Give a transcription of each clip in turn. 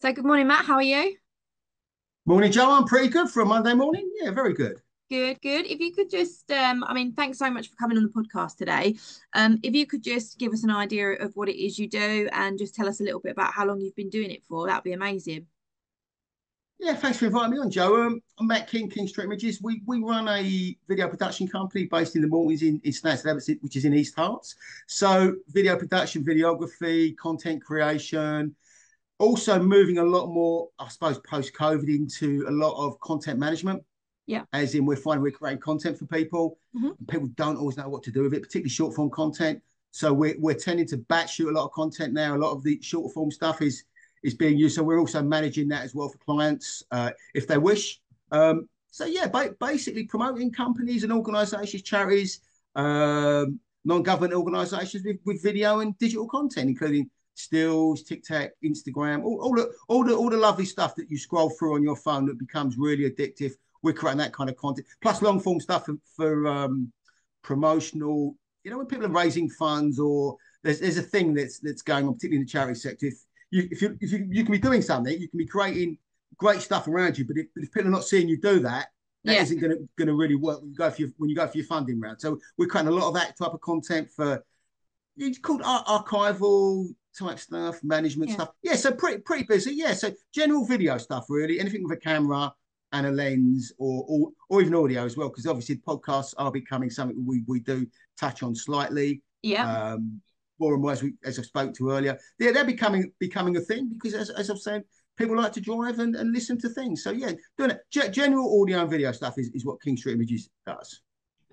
So, good morning, Mat. How are you? Morning, Joe. I'm pretty good for a Monday morning. Yeah, very good. Good, good. If you could just, um, I mean, thanks so much for coming on the podcast today. Um, if you could just give us an idea of what it is you do and just tell us a little bit about how long you've been doing it for, that'd be amazing. Yeah, thanks for inviting me on, Joe. Um, I'm Mat King, Kingstreet Images. We we run a video production company based in the Maltings in, in Stansted, which is in East Herts. So, video production, videography, content creation, also moving a lot more, I suppose, post COVID into a lot of content management. Yeah. As in, we're finding we're creating content for people. hmm People don't always know what to do with it, particularly short form content. So we're, we're tending to batch shoot a lot of content now. A lot of the short form stuff is is being used. So we're also managing that as well for clients uh, if they wish. Um, so yeah, ba- basically promoting companies and organisations, charities, um, non-government organisations with, with video and digital content, including stills, TikTok, Instagram, all, all the all the all the lovely stuff that you scroll through on your phone that becomes really addictive. We're creating that kind of content, plus long form stuff for, for um, promotional. You know, when people are raising funds or there's there's a thing that's that's going on, particularly in the charity sector. If you if you if you, you can be doing something, you can be creating great stuff around you, but if, if people are not seeing you do that, that Yeah. not going to going to really work when you go for your when you go for your funding round. So we're creating a lot of that type of content for it's called ar- archival type stuff, management Yeah. stuff. Yeah, so pretty pretty busy. Yeah, so general video stuff really, anything with a camera and a lens, or or, or even audio as well, because obviously podcasts are becoming something we we do touch on slightly. Yeah. Um, more and more as we as I spoke to earlier, they're they're becoming becoming a thing because as as I've said. People like to drive and, and listen to things. So, yeah, doing it. Ge- general audio and video stuff is, is what Kingstreet Images does.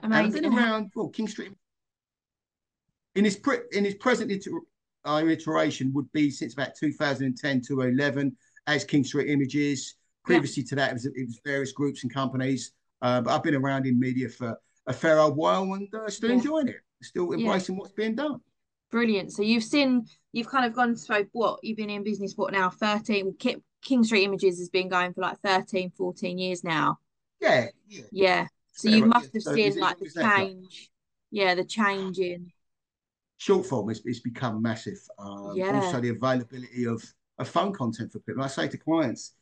And I've Amazing. been around, well, Kingstreet in his pre- in his present uh, iteration would be since about 2010 to 11 as Kingstreet Images. Yeah. Previously to that, it was, it was various groups and companies. Uh, but I've been around in media for a fair old while and uh, still Yeah. enjoying it, still Yeah. embracing what's being done. Brilliant. So you've seen, you've kind of gone through what you've been in business, what now, 13, Ki- Kingstreet Images has been going for like 13, 14 years now. Yeah, yeah. Yeah. So Fair you right, must have So seen like the change. Yeah, the change in. Short form has, has become massive. Um, Yeah. Also, the availability of, of phone content for people. I say to clients,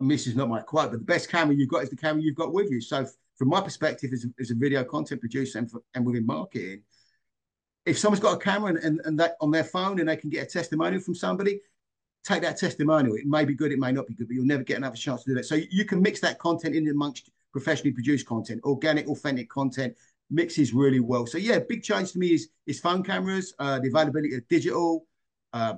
and this is not my quote, but the best camera you've got is the camera you've got with you. So, from my perspective as a, as a video content producer and, for, and within marketing, if someone's got a camera and, and, and that on their phone and they can get a testimonial from somebody, take that testimonial. It may be good, it may not be good, but you'll never get another chance to do that. So you can mix that content in amongst professionally produced content, organic, authentic content, mixes really well. So yeah, big change to me is is phone cameras, uh, the availability of digital, uh,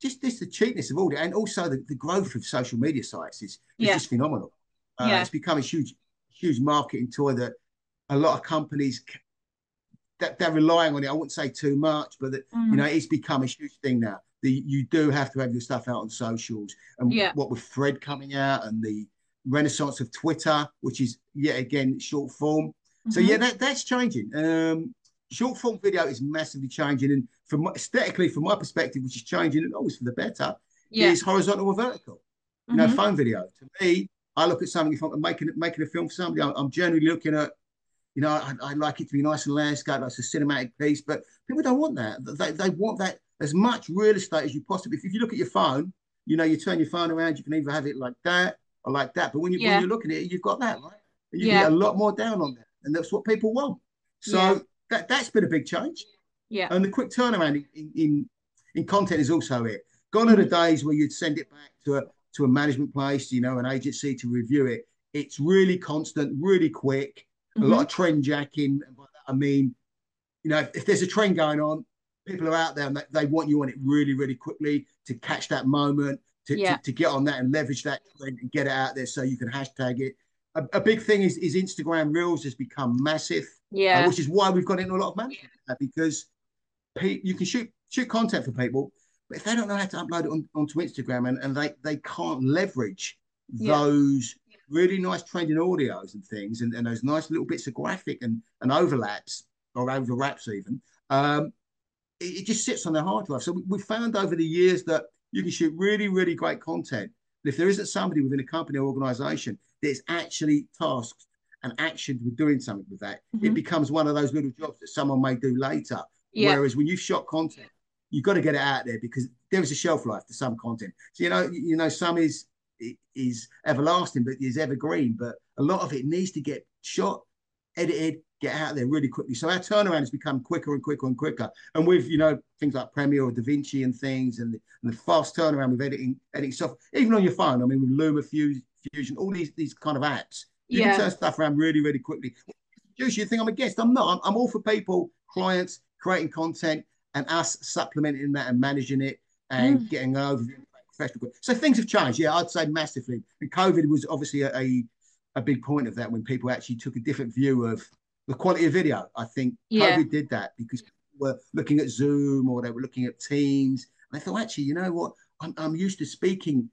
just this the cheapness of all that, and also the, the growth of social media sites is, is Yeah. just phenomenal. Uh, Yeah. It's become a huge, huge marketing toy that a lot of companies that they're relying on it. I wouldn't say too much, but that you Mm. know it's become a huge thing now. The, you do have to have your stuff out on socials, and Yeah. what with Thread coming out and the renaissance of Twitter, which is yet again short form. So yeah, that, that's changing. Um, short form video is massively changing, and from aesthetically, from my perspective, which is changing and always for the better, Yeah. is horizontal or vertical. You know, Mhm. phone video. To me, I look at something if I'm making making a film for somebody, I'm, I'm generally looking at, you know, I, I like it to be nice and landscape, That's a cinematic piece, but people don't want that. They, they want that as much real estate as you possibly. If you look at your phone, you know, you turn your phone around, you can either have it like that or like that. But when you Yeah. when you're looking at it, you've got that, right? And you Yeah. get a lot more down on that, and that's what people want. So Yeah. that that's been a big change, Yeah. and the quick turnaround in in, in content is also it. Gone are the days where you'd send it back to a to a management place, you know, an agency to review it. It's really constant, really quick. A Mhm. lot of trend jacking. And by that I mean, you know, if, if there's a trend going on, people are out there and they, they want you on it really, really quickly to catch that moment, to, Yeah. to, to get on that and leverage that trend and get it out there so you can hashtag it. A, a big thing is, is Instagram Reels has become massive, uh, Yeah. which is why we've got into a lot of management uh, because pe- you can shoot shoot content for people, but if they don't know how to upload it on, onto Instagram and, and they, they can't leverage Yeah. those really nice trending audios and things and, and those nice little bits of graphic and, and overlaps or overwraps even, um, it, it just sits on their hard drive. So we, we found over the years that you can shoot really, really great content. But if there isn't somebody within a company or organization that is actually tasked and actioned with doing something with that, it Mhm. becomes one of those little jobs that someone may do later. Yeah. Whereas when you've shot content, you've got to get it out there because there is a shelf life to some content. So you know, you know, some is is everlasting, but is evergreen. But a lot of it needs to get shot, edited, get out there really quickly. So our turnaround has become quicker and quicker and quicker. And with you know things like Premiere or DaVinci and things, and the, and the fast turnaround with editing editing stuff, even on your phone. I mean, with Luma Fusion, all these these kind of apps, you yeah. can turn stuff around really really quickly. Juice, you think I'm a guest? I'm not. I'm, I'm all for people, clients creating content, and us supplementing that and managing it and mm. getting over professional. So things have changed. Yeah, I'd say massively. And COVID was obviously a, a, a big point of that when people actually took a different view of the quality of video. I think yeah. COVID did that because people were looking at Zoom or they were looking at Teams. And I thought, actually, you know what? I'm, I'm used to speaking.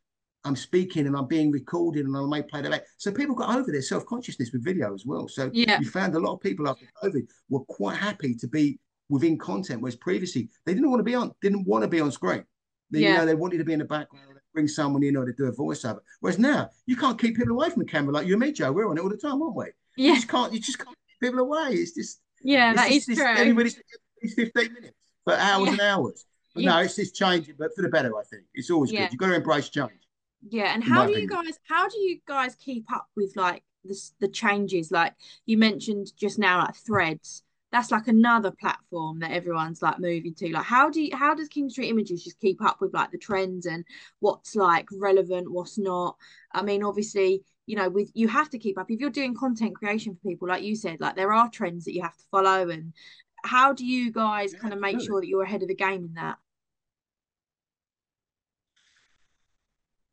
I'm speaking and I'm being recorded and I may play that back. So people got over their self consciousness with video as well. So yeah. you found a lot of people after COVID were quite happy to be within content, whereas previously they didn't want to be on, didn't want to be on screen. They, yeah. You know, they wanted to be in the background, bring someone in or to do a voiceover. Whereas now you can't keep people away from the camera like you and me, Joe. We're on it all the time, aren't we? Yeah. You just can't. You just can't keep people away. It's just. Yeah, it's that just, is true. Everybody's it's 15 minutes for hours yeah. and hours. But yeah. no, it's just changing, but for the better, I think. It's always yeah. good. You've got to embrace change. Yeah, and how do you guys how do you guys keep up with like the the changes? Like you mentioned just now, like threads that's like another platform that everyone's like moving to. Like how do you how does Kingstreet Images just keep up with like the trends and what's like relevant what's not? I mean obviously you know with you have to keep up. If you're doing content creation for people like you said like there are trends that you have to follow. And how do you guys yeah, kind of make sure that you're ahead of the game in that?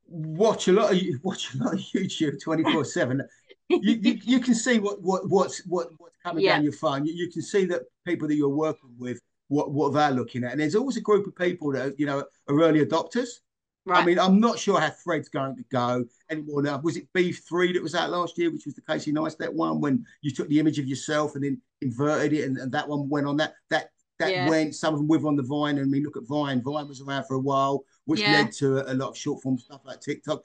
Watch a lot of watch a lot of youtube 24 7 you, you, you can see what what what's what what's coming yeah. down your phone. You, you can see that people that you're working with what what they're looking at, and there's always a group of people that are, you know are early adopters. Right. I mean, I'm not sure how Thread's going to go anymore now. Was it Beef 3 that was out last year, which was the Casey Neistat one, when you took the image of yourself and then inverted it, and, and that one went on that. That that yeah. went, some of them with on the Vine. And I mean, look at Vine. Vine was around for a while, which yeah. led to a, a, lot of short form stuff like TikTok.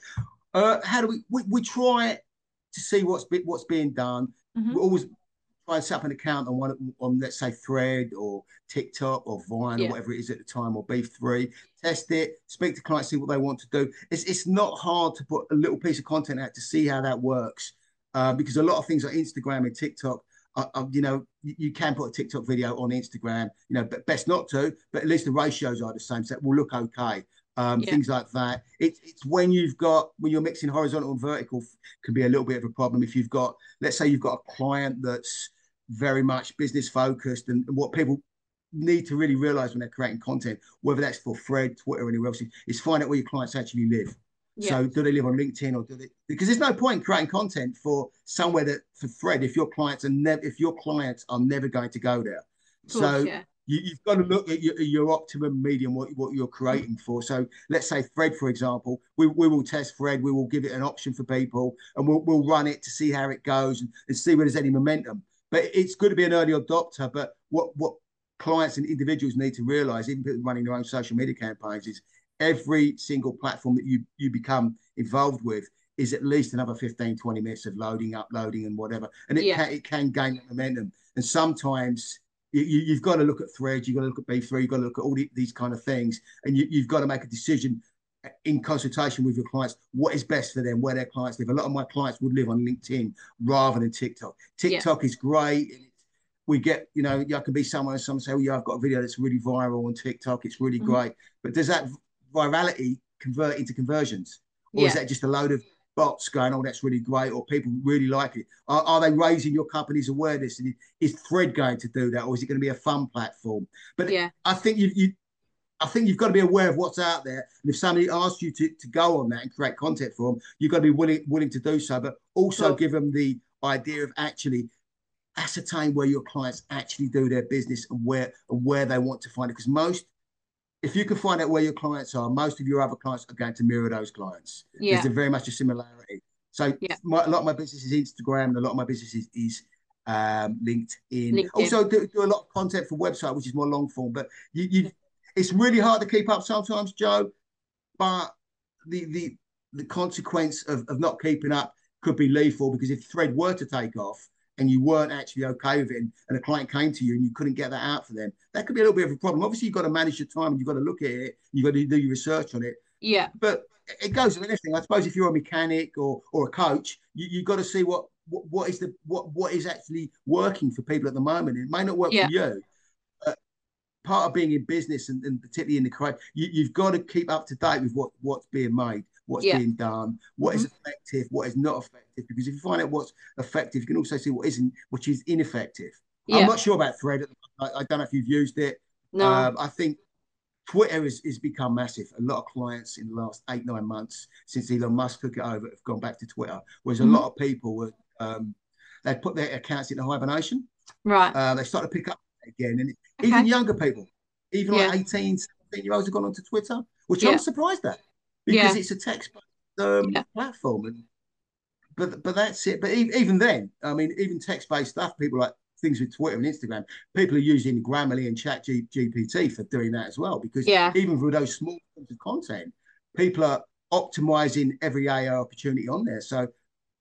Uh, how do we, we, we try to see what's be, what's being done. Mm-hmm. We always try and set up an account on one on let's say Thread or TikTok or Vine yeah. or whatever it is at the time or Beef Three. Test it, speak to clients, see what they want to do. It's it's not hard to put a little piece of content out to see how that works, uh, because a lot of things like Instagram and TikTok. Uh, uh, you know, you, you, can put a TikTok video on Instagram. You know, but best not to. But at least the ratios are the same, so it will look okay um, yeah. things like that. It's it's when you've got when you're mixing horizontal and vertical can be a little bit of a problem. If you've got, let's say, you've got a client that's very much business focused, and, and what people need to really realize when they're creating content, whether that's for Thread, Twitter, or anywhere else, is find out where your clients actually live. Yeah. So do they live on LinkedIn or do they? Because there's no point creating content for somewhere that for Thread if your clients are never if your clients are never going to go there. Course, so yeah you, have got to look at your, your, optimum medium, what, what you're creating for. So let's say Thread, for example, we, we will test Thread, we will give it an option for people and we'll, we'll run it to see how it goes and, and see whether there's any momentum. But it's good to be an early adopter. But what, what clients and individuals need to realize, even people running their own social media campaigns, is every single platform that you, you become involved with is at least another 15, 20 minutes of loading, uploading, and whatever. And it, yeah. can, it can gain momentum. And sometimes you, have got to look at threads, you've got to look at B3, you've got to look at all the, these kind of things, and you, have got to make a decision in consultation with your clients what is best for them, where their clients live. A lot of my clients would live on LinkedIn rather than TikTok. TikTok yeah. is great. We get, you know, I can be somewhere and someone say, oh, yeah, I've got a video that's really viral on TikTok. It's really mm-hmm. great. But does that virality convert into conversions? Or yeah. is that just a load of bots going, oh, that's really great, or people really like it? Are, are they raising your company's awareness? And is Thread going to do that, or is it going to be a fun platform? But yeah. I think you, you I think you've got to be aware of what's out there. And if somebody asks you to, to go on that and create content for them, you've got to be willing willing to do so, but also cool. give them the idea of actually ascertain where your clients actually do their business and where and where they want to find it. Because most if you can find out where your clients are, most of your other clients are going to mirror those clients. Yeah. There's a very much a similarity. So yeah. my, a lot of my business is Instagram and a lot of my business is, is um, LinkedIn. LinkedIn. Also do, do, a lot of content for website, which is more long form. But you, you, it's really hard to keep up sometimes, Joe. But the the the consequence of, of not keeping up could be lethal because if Thread were to take off and you weren't actually okay with it, and, and a client came to you and you couldn't get that out for them, that could be a little bit of a problem. Obviously, you've got to manage your time and you've got to look at it, you've got to do your research on it. Yeah. But it goes with anything. I suppose if you're a mechanic or or a coach, you, you've got to see what, what what is the what what is actually working for people at the moment. It may not work yeah. for you. But part of being in business and, and particularly in the create, you, you've got to keep up to date with what what's being made what's yeah. being done, what mm-hmm. is effective, what is not effective. Because if you find out what's effective, you can also see what isn't, which is ineffective. Yeah. I'm not sure about Thread. I, I, don't know if you've used it. No. Um, I think Twitter has, has become massive. A lot of clients in the last eight, nine months since Elon Musk took it over have gone back to Twitter, whereas mm-hmm. a lot of people were, um, they put their accounts into hibernation. Right. Uh, they start to pick up again. And okay. even younger people, even yeah. like 18, 17 year olds have gone onto Twitter, which yeah. I'm surprised at because yeah. it's a text um, yeah. platform. And but but that's it. But even then, I mean, even text based stuff, people like things with Twitter and Instagram, people are using Grammarly and Chat G- GPT for doing that as well. Because yeah. even for those small forms of content, people are optimizing every AI opportunity on there. So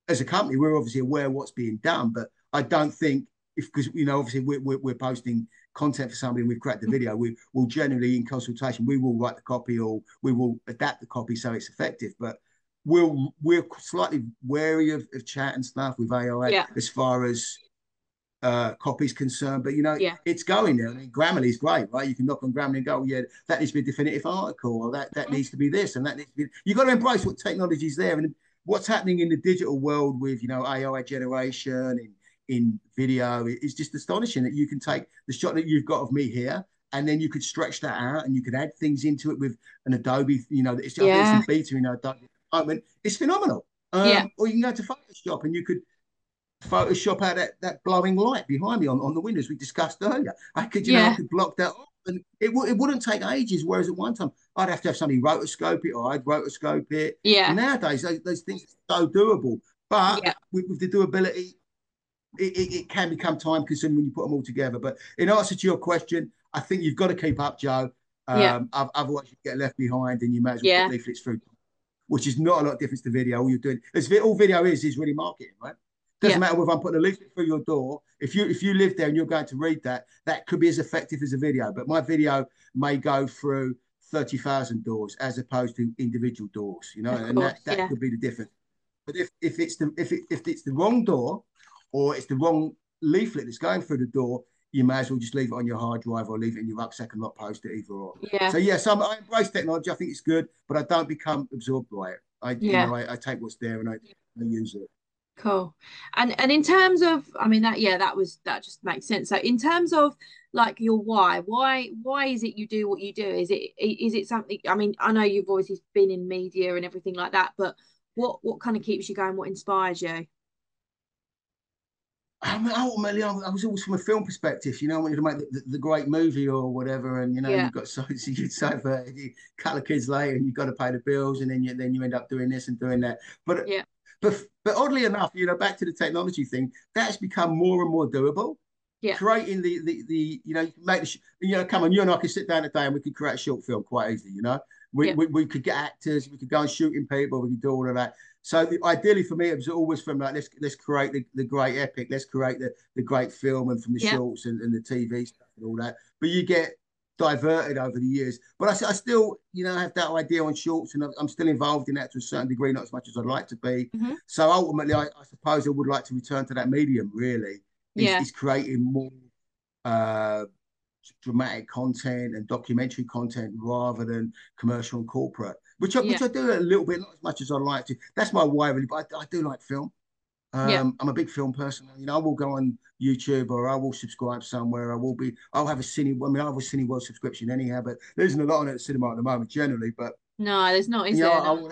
as a company, we're obviously aware of what's being done, but I don't think if because you know obviously we're, we're, we're posting content for somebody and we've created the mm. video, we will generally in consultation, we will write the copy or we will adapt the copy so it's effective. But we're we're slightly wary of, of chat and stuff with AI yeah. as far as uh copies concerned. But you know, yeah. it's going there. I mean, Grammarly is great, right? You can knock on Grammarly and go, oh, yeah, that needs to be a definitive article, or that that mm-hmm. needs to be this and that needs to be. you've got to embrace what technology is there and what's happening in the digital world with you know AI generation and in video it's just astonishing that you can take the shot that you've got of me here and then you could stretch that out and you could add things into it with an Adobe, you know, it's just yeah. some beta in Adobe department. It's phenomenal. Um, yeah. Or you can go to Photoshop and you could Photoshop out that, that glowing light behind me on, on the windows we discussed earlier. I could, you yeah. know, I could block that off and it, it wouldn't take ages. Whereas at one time, I'd have to have somebody rotoscope it or I'd rotoscope it. Yeah. And nowadays, those, those things are so doable. But yeah. with, with the doability, it, it, it, can become time consuming when you put them all together. But in answer to your question, I think you've got to keep up, Joe. Um, yeah. Otherwise, you get left behind and you may as well yeah. put leaflets through, which is not a lot of difference to video. All you're doing is all video is is really marketing, right? Doesn't yeah. matter whether I'm putting a leaflet through your door. If you if you live there and you're going to read that, that could be as effective as a video. But my video may go through thirty thousand doors as opposed to individual doors. You know, of and course, that, that yeah. could be the difference. But if if it's the if it, if it's the wrong door, or it's the wrong leaflet that's going through the door, you may as well just leave it on your hard drive or leave it in your rucksack and not post it either or. Yeah. So yes, yeah, so I embrace technology. I think it's good, but I don't become absorbed by it. I yeah. you know I, I take what's there and I, I use it. Cool. And and in terms of, I mean that yeah, that was that just makes sense. So in terms of like your why, why why is it you do what you do? Is it is it something? I mean, I know you've always been in media and everything like that, but what what kind of keeps you going? What inspires you? I mean, ultimately, I, was always from a film perspective. You know, I wanted to make the, the, the great movie or whatever, and you know, yeah. you've got so, so you'd say for a couple of kids later, and you've got to pay the bills, and then you then you end up doing this and doing that. But yeah. but but oddly enough, you know, back to the technology thing, that's become more and more doable. Yeah. Creating the the the you know, you make the you know, come on, you and I could sit down today and we could create a short film quite easily. You know, we yeah. we, we could get actors, we could go and shooting people, we could do all of that. So the, ideally for me, it was always from like let's let's create the, the great epic, let's create the, the great film and from the yeah. shorts and, and the TV stuff and all that. But you get diverted over the years. But I, I still, you know, have that idea on shorts, and I'm still involved in that to a certain degree, not as much as I'd like to be. Mm-hmm. So ultimately, I, I, suppose I would like to return to that medium. Really, is, yeah. is creating more uh, dramatic content and documentary content rather than commercial and corporate which I, yeah. which I do a little bit, not as much as I like to. That's my why, really. But I, I do like film. Um, yeah. I'm a big film person. You know, I will go on YouTube or I will subscribe somewhere. I will be. I'll have a cine. I mean, I have a Cineworld subscription anyhow, but there isn't a lot on it at cinema at the moment generally. But no, there's not. Is you there? Know, I, I will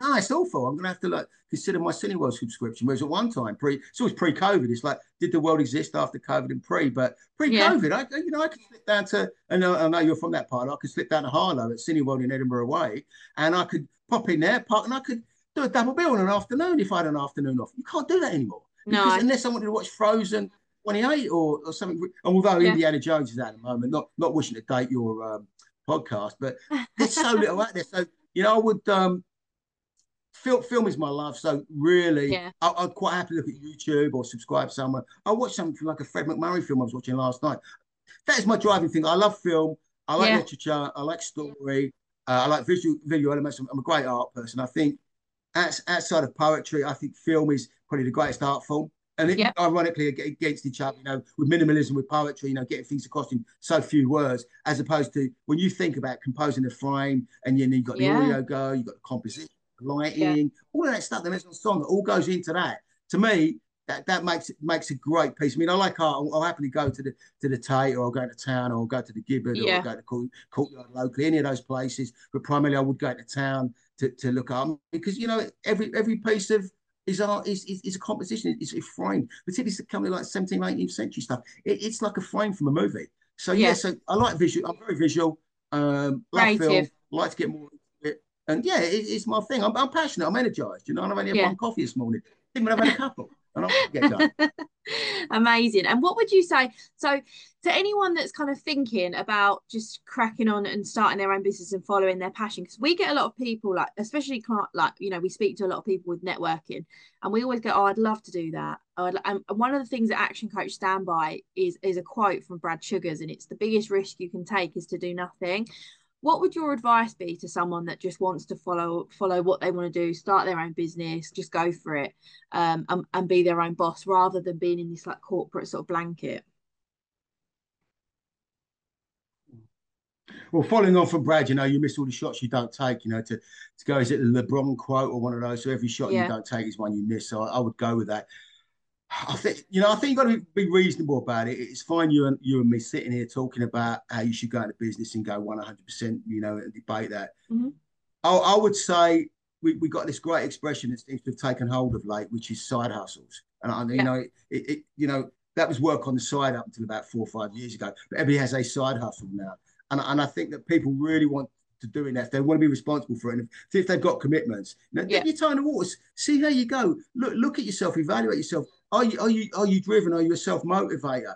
no, it's awful. I'm going to have to like consider my Cineworld subscription. Whereas at one time, pre, so it's always pre-COVID. It's like, did the world exist after COVID and pre? But pre-COVID, yeah. I, you know, I could slip down to, and I know you're from that part. I could slip down to Harlow at Cineworld in Edinburgh Way, and I could pop in there, park, and I could do a double bill in an afternoon if I had an afternoon off. You can't do that anymore. No, I... unless I wanted to watch Frozen 28 or, or something. And although yeah. Indiana Jones is at the moment, not not wishing to date your um, podcast, but there's so little out there. So you know, I would um, film, film is my love. So really, Yeah. I, I'd quite happy to look at YouTube or subscribe somewhere. I watched something like a Fred MacMurray film I was watching last night. That is my driving thing. I love film. I like Yeah. literature. I like story. Uh, I like visual visual elements. I'm, I'm a great art person. I think outs- outside of poetry, I think film is probably the greatest art form. And it, ironically, against each other, you know, with minimalism, with poetry, you know, getting things across in so few words, as opposed to when you think about composing a frame and you, you've got the Yeah. audio go, you've got the composition, lighting, all of that stuff, the next song, it all goes into that. To me, that, that makes it makes a great piece. I mean, I like art. I'll, I'll happily go to the to the Tate, or I'll go to town, or I'll go to the Gibberd, or I'll go to Court, Courtyard locally, any of those places. But primarily, I would go to town to, to look up because you know every every piece of is art is, is, is a composition. It's a frame, particularly it's coming like 17th, 18th century stuff. It, it's like a frame from a movie. So yeah, Yeah. so I like visual. I'm very visual. Um, love film. Like to get more. And yeah, it, it's my thing. I'm, I'm passionate. I'm energized. You know, and I've only had Yeah. one coffee this morning. Didn't even have had a couple. And I'll get done. Amazing. And what would you say? So, to anyone that's kind of thinking about just cracking on and starting their own business and following their passion, because we get a lot of people, like, especially like, you know, we speak to a lot of people with networking, and we always go, "Oh, I'd love to do that." I and one of the things that Action Coach stand by is is a quote from Brad Sugars, and it's the biggest risk you can take is to do nothing. What would your advice be to someone that just wants to follow follow what they want to do, start their own business, just go for it, um, and, and be their own boss rather than being in this like corporate sort of blanket? Well, following on from Brad, you know, you miss all the shots you don't take. You know, to to go is it the LeBron quote or one of those? So every shot Yeah. you don't take is one you miss. So I, I would go with that. I think you know. I think you've got to be reasonable about it. It's fine you and you and me sitting here talking about how you should go into business and go one hundred percent. You know, and debate that. Mhm. I, I would say we we got this great expression that seems to have taken hold of late, which is side hustles. And I, you Yeah. know, it, it you know that was work on the side up until about four or five years ago. But everybody has a side hustle now, and and I think that people really want to do it now. If they want to be responsible for it, and if, if they've got commitments, you know, Yeah. your time the waters, see how you go. Look look at yourself, evaluate yourself. Are you are you are you driven? Are you a self motivator?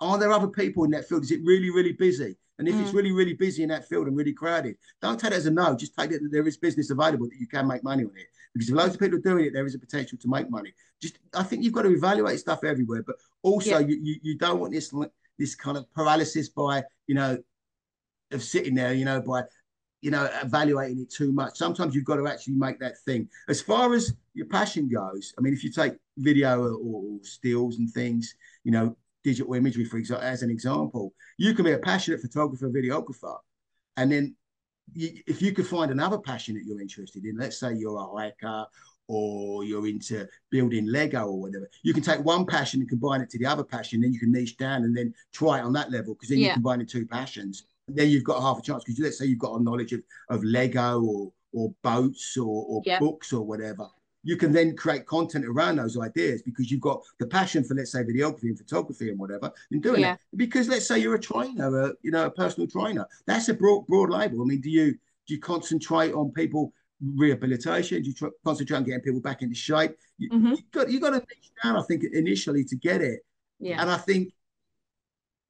Are there other people in that field? Is it really really busy? And if it's Mm. really really busy in that field and really crowded, don't take it as a no. Just take it that there is business available that you can make money on it. Because if loads of people are doing it, there is a potential to make money. Just I think you've got to evaluate stuff everywhere, but also Yeah. you, you you don't want this this kind of paralysis by you know of sitting there, you know, by you know, evaluating it too much. Sometimes you've got to actually make that thing. As far as your passion goes, I mean, if you take video or, or stills and things, you know, digital imagery, for example, as an example, you can be a passionate photographer, videographer, and then you, if you could find another passion that you're interested in, let's say you're a hiker or you're into building Lego or whatever, you can take one passion and combine it to the other passion, then you can niche down and then try it on that level because then Yeah. you're combining two passions. And then you've got half a chance because let's say you've got a knowledge of, of Lego or or boats or, or Yeah. books or whatever. You can then create content around those ideas because you've got the passion for, let's say, videography and photography and whatever, and doing Yeah. it. Because let's say you're a trainer, a, you know, a personal trainer. That's a broad, broad label. I mean, do you do you concentrate on people rehabilitation? Do you try, concentrate on getting people back into shape? You, Mhm. you got you got to niche down, I think, initially to get it. Yeah. And I think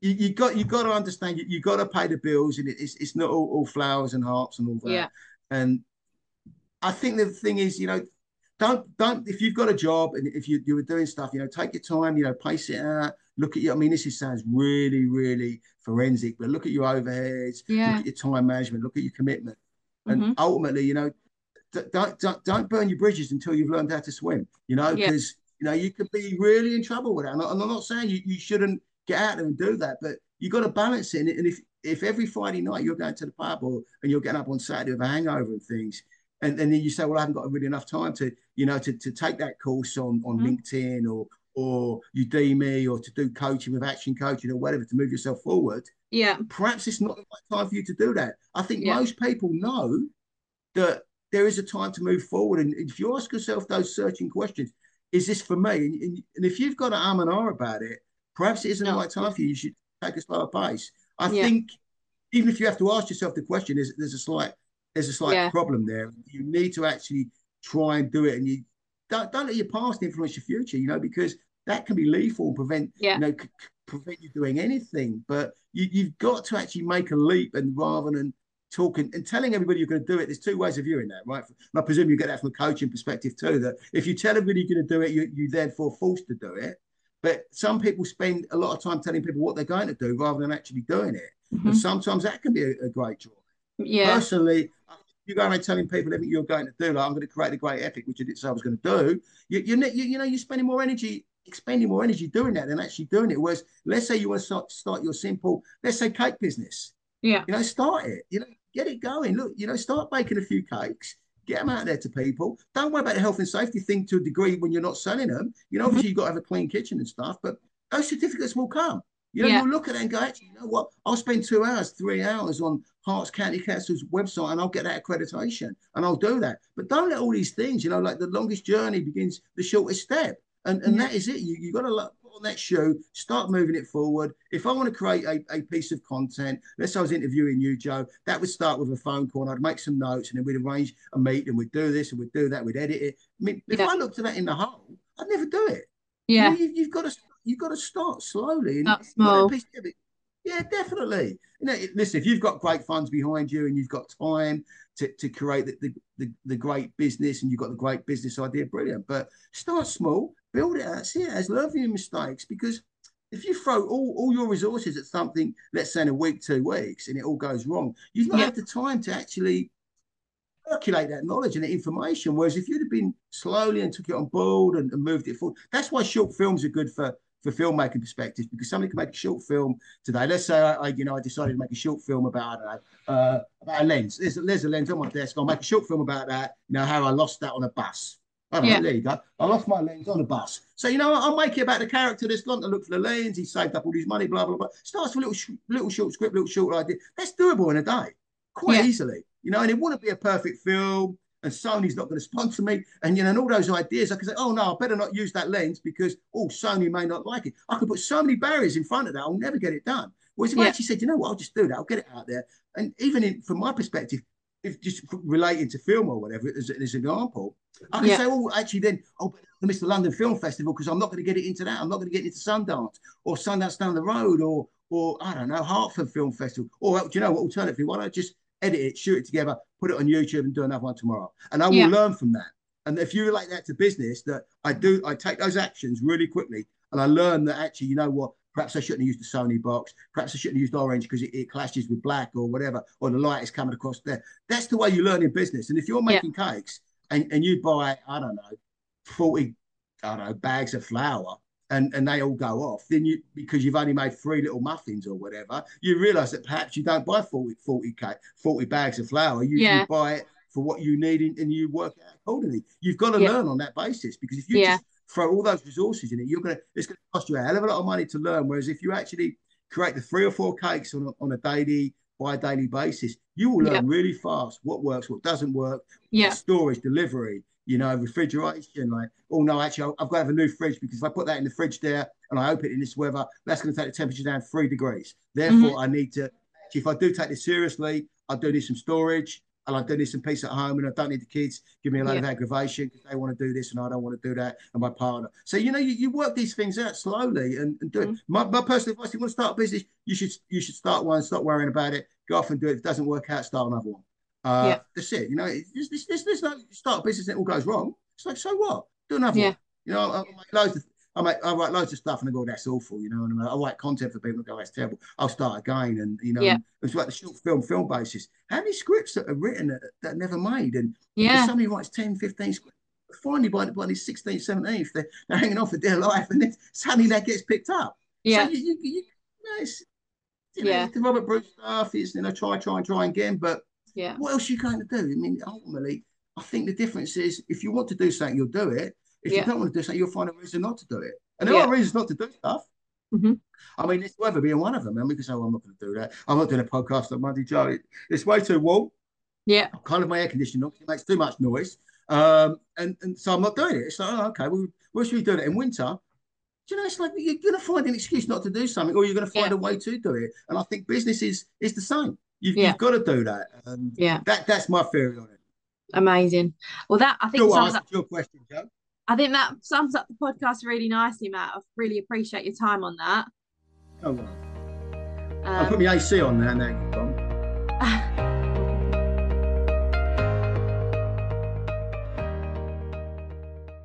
you, you got you got to understand you, you got to pay the bills, and it's it's not all, all flowers and hearts and all that. Yeah. And I think the thing is, you know, don't don't if you've got a job and if you you're doing stuff, you know, take your time, you know, pace it out. Look at your. I mean, this is, sounds really really forensic, but look at your overheads. Yeah. Look at your time management. Look at your commitment. And Mhm. ultimately, you know, don't, don't don't burn your bridges until you've learned how to swim. You know, Yeah. because you know you could be really in trouble with that. And, I- I'm not saying you, you shouldn't get out there and do that, but you got to balance it. And if if every Friday night you're going to the pub or and you're getting up on Saturday with a hangover and things, and, and then you say, well, I haven't got really enough time to you know to, to take that course on on Mhm. LinkedIn or or Udemy or to do coaching with action coaching or whatever to move yourself forward Yeah. perhaps it's not the right time for you to do that. I think Yeah. most people know that there is a time to move forward. And if you ask yourself those searching questions, is this for me? And, and, and if you've got an arm and ah about it, perhaps it isn't No. the right time for you. You should take a slower pace. I Yeah. think even if you have to ask yourself the question, is there's a slight there's a slight Yeah. problem there. You need to actually try and do it, and you don't don't let your past influence your future. You know because that can be lethal and prevent Yeah. you know c- prevent you doing anything. But you, you've got to actually make a leap, and rather than talking and telling everybody you're going to do it. There's two ways of viewing that, right? And I presume you get that from a coaching perspective too. That if you tell everybody you're going to do it, you you therefore forced to do it. But some people spend a lot of time telling people what they're going to do rather than actually doing it. Mm-hmm. And sometimes that can be a, a great draw. Yeah. Personally, you go around telling people everything you're going to do, like I'm going to create a great epic, which I didn't say I was going to do. You, you, you, know, you're spending more energy, expending more energy doing that than actually doing it. Whereas, let's say you want to start, start your simple, let's say cake business. Yeah. You know, start it. You know, get it going. Look, you know, start baking a few cakes. Get them out there to people. Don't worry about the health and safety thing to a degree when you're not selling them. You know, obviously you've got to have a clean kitchen and stuff, but those certificates will come. You know, yeah. you'll look at it and go, actually, you know what? I'll spend two hours, three hours on Herts County Council's website and I'll get that accreditation and I'll do that. But don't let all these things, you know, like the longest journey begins the shortest step. And, and yeah. that is it. You, you got to put on that shoe, start moving it forward. If I want to create a, a piece of content, let's say I was interviewing you, Joe, that would start with a phone call and I'd make some notes and then we'd arrange a meet and we'd do this and we'd do that, we'd edit it. I mean, if yeah. I looked at that in the whole, I'd never do it. Yeah. You, have got to you've got to start slowly. And small. Yeah, definitely. You know, listen, if you've got great funds behind you and you've got time to, to create the, the, the, the great business and you've got the great business idea, brilliant. But start small, build it out, see it as from your mistakes because if you throw all, all your resources at something, let's say in a week, two weeks, and it all goes wrong, you've not yeah. had the time to actually circulate that knowledge and that information. Whereas if you'd have been slowly and took it on board and, and moved it forward, that's why short films are good for for filmmaking perspectives because somebody can make a short film today. Let's say I, I you know, I decided to make a short film about I don't know, uh, about a lens. There's, there's a lens on my desk. I'll make a short film about that. You know how I lost that on a bus. I yeah. know, there you go. I lost my lens on a bus. So, you know, I'll make it about the character that's gone to look for the lens. He saved up all his money, blah, blah, blah. Starts with a little, little short script, little short idea. That's doable in a day, quite yeah. easily. You know, and it wouldn't be a perfect film and Sony's not going to sponsor me. And you know, and all those ideas, I could say, oh no, I better not use that lens because oh, Sony may not like it. I could put so many barriers in front of that, I'll never get it done. Whereas if yeah. I actually said, you know what, I'll just do that, I'll get it out there. And even in, from my perspective, if just relating to film or whatever, as, as an example, I can yeah. say, oh, actually, then, oh, miss the. London Film Festival because I'm not going to get it into that. I'm not going to get into Sundance or Sundance down the road or or I don't know Hartford Film Festival or do you know what? Alternatively, why don't I just edit it, shoot it together, put it on YouTube, and do another one tomorrow. And I will yeah. learn from that. And if you relate that to business, that I do, I take those actions really quickly, and I learn that actually, you know what? Perhaps I shouldn't have used the Sony box. Perhaps I shouldn't have used orange because it, it, clashes with black or whatever, or the light is coming across there. That's the way you learn in business. And if you're making yeah. cakes and, and you buy, I don't know, 40, I don't know, bags of flour, and, and they all go off, then you because you've only made three little muffins or whatever, you realise that perhaps you don't buy 40, 40 k 40 bags of flour. You, yeah. you buy it for what you need and you work out accordingly. You've got to yeah. learn on that basis because if you yeah. just throw all those resources in it, you're gonna it's gonna cost you a hell of a lot of money to learn. Whereas if you actually create the three or four cakes on a, on a daily by a daily basis, you will learn yeah. really fast what works, what doesn't work, yeah. storage, delivery, you know, refrigeration. Like, oh no, actually, I've got to have a new fridge because if I put that in the fridge there and I open it in this weather, that's going to take the temperature down three degrees. Therefore, mm-hmm. I need to. If I do take this seriously, I do need some storage and I do need some peace at home, and I don't need the kids give me a lot yeah. of aggravation because they want to do this and I don't want to do that, and my partner. So you know, you, you work these things out slowly and, and do mm-hmm. it. My, my personal advice: if you want to start a business, you should you should start one, stop worrying about it, go off and do it. If it doesn't work out, start another one. Uh, yeah. That's it. You know, there's, there's, there's no start a business and it all goes wrong. It's like, so what? Do another yeah. one. You know, I, I make loads of, I make, I write loads of stuff and I go, that's awful, you know, and I write content for people and go, that's terrible. I'll start again. And, you know, yeah. it's like the short film, film basis. How many scripts that are written that, that are never made? And yeah. somebody writes 10, 15 scripts. Finally, by, by the 16th, 17th, they're, they're hanging on for dear life, and then suddenly that gets picked up. Yeah. So you, you, you, you know, it's, you know, yeah. the Robert Bruce stuff is, you know, try, try, and try again. But yeah. What else are you going to do? I mean, ultimately, I think the difference is if you want to do something, you'll do it. If yeah. you don't want to do something, you'll find a reason not to do it. And there yeah. are reasons not to do stuff. Mm-hmm. I mean, this weather being one of them. And we can say, well, I'm not going to do that. I'm not doing a podcast on Monday, Joe. it's way too warm. Yeah. kind of my air conditioning It makes too much noise. Um, and, and so I'm not doing it. It's like, oh, okay, well, where should we do it in winter? Do you know, it's like you're going to find an excuse not to do something or you're going to find yeah. a way to do it. And I think business is, is the same. You've, yeah. you've got to do that. And yeah. That, that's my theory on it. Amazing. Well, that I think sums up your question, Joe. I think that sums up the podcast really nicely, Mat. I really appreciate your time on that. Oh well. Um, I'll put my AC on there now.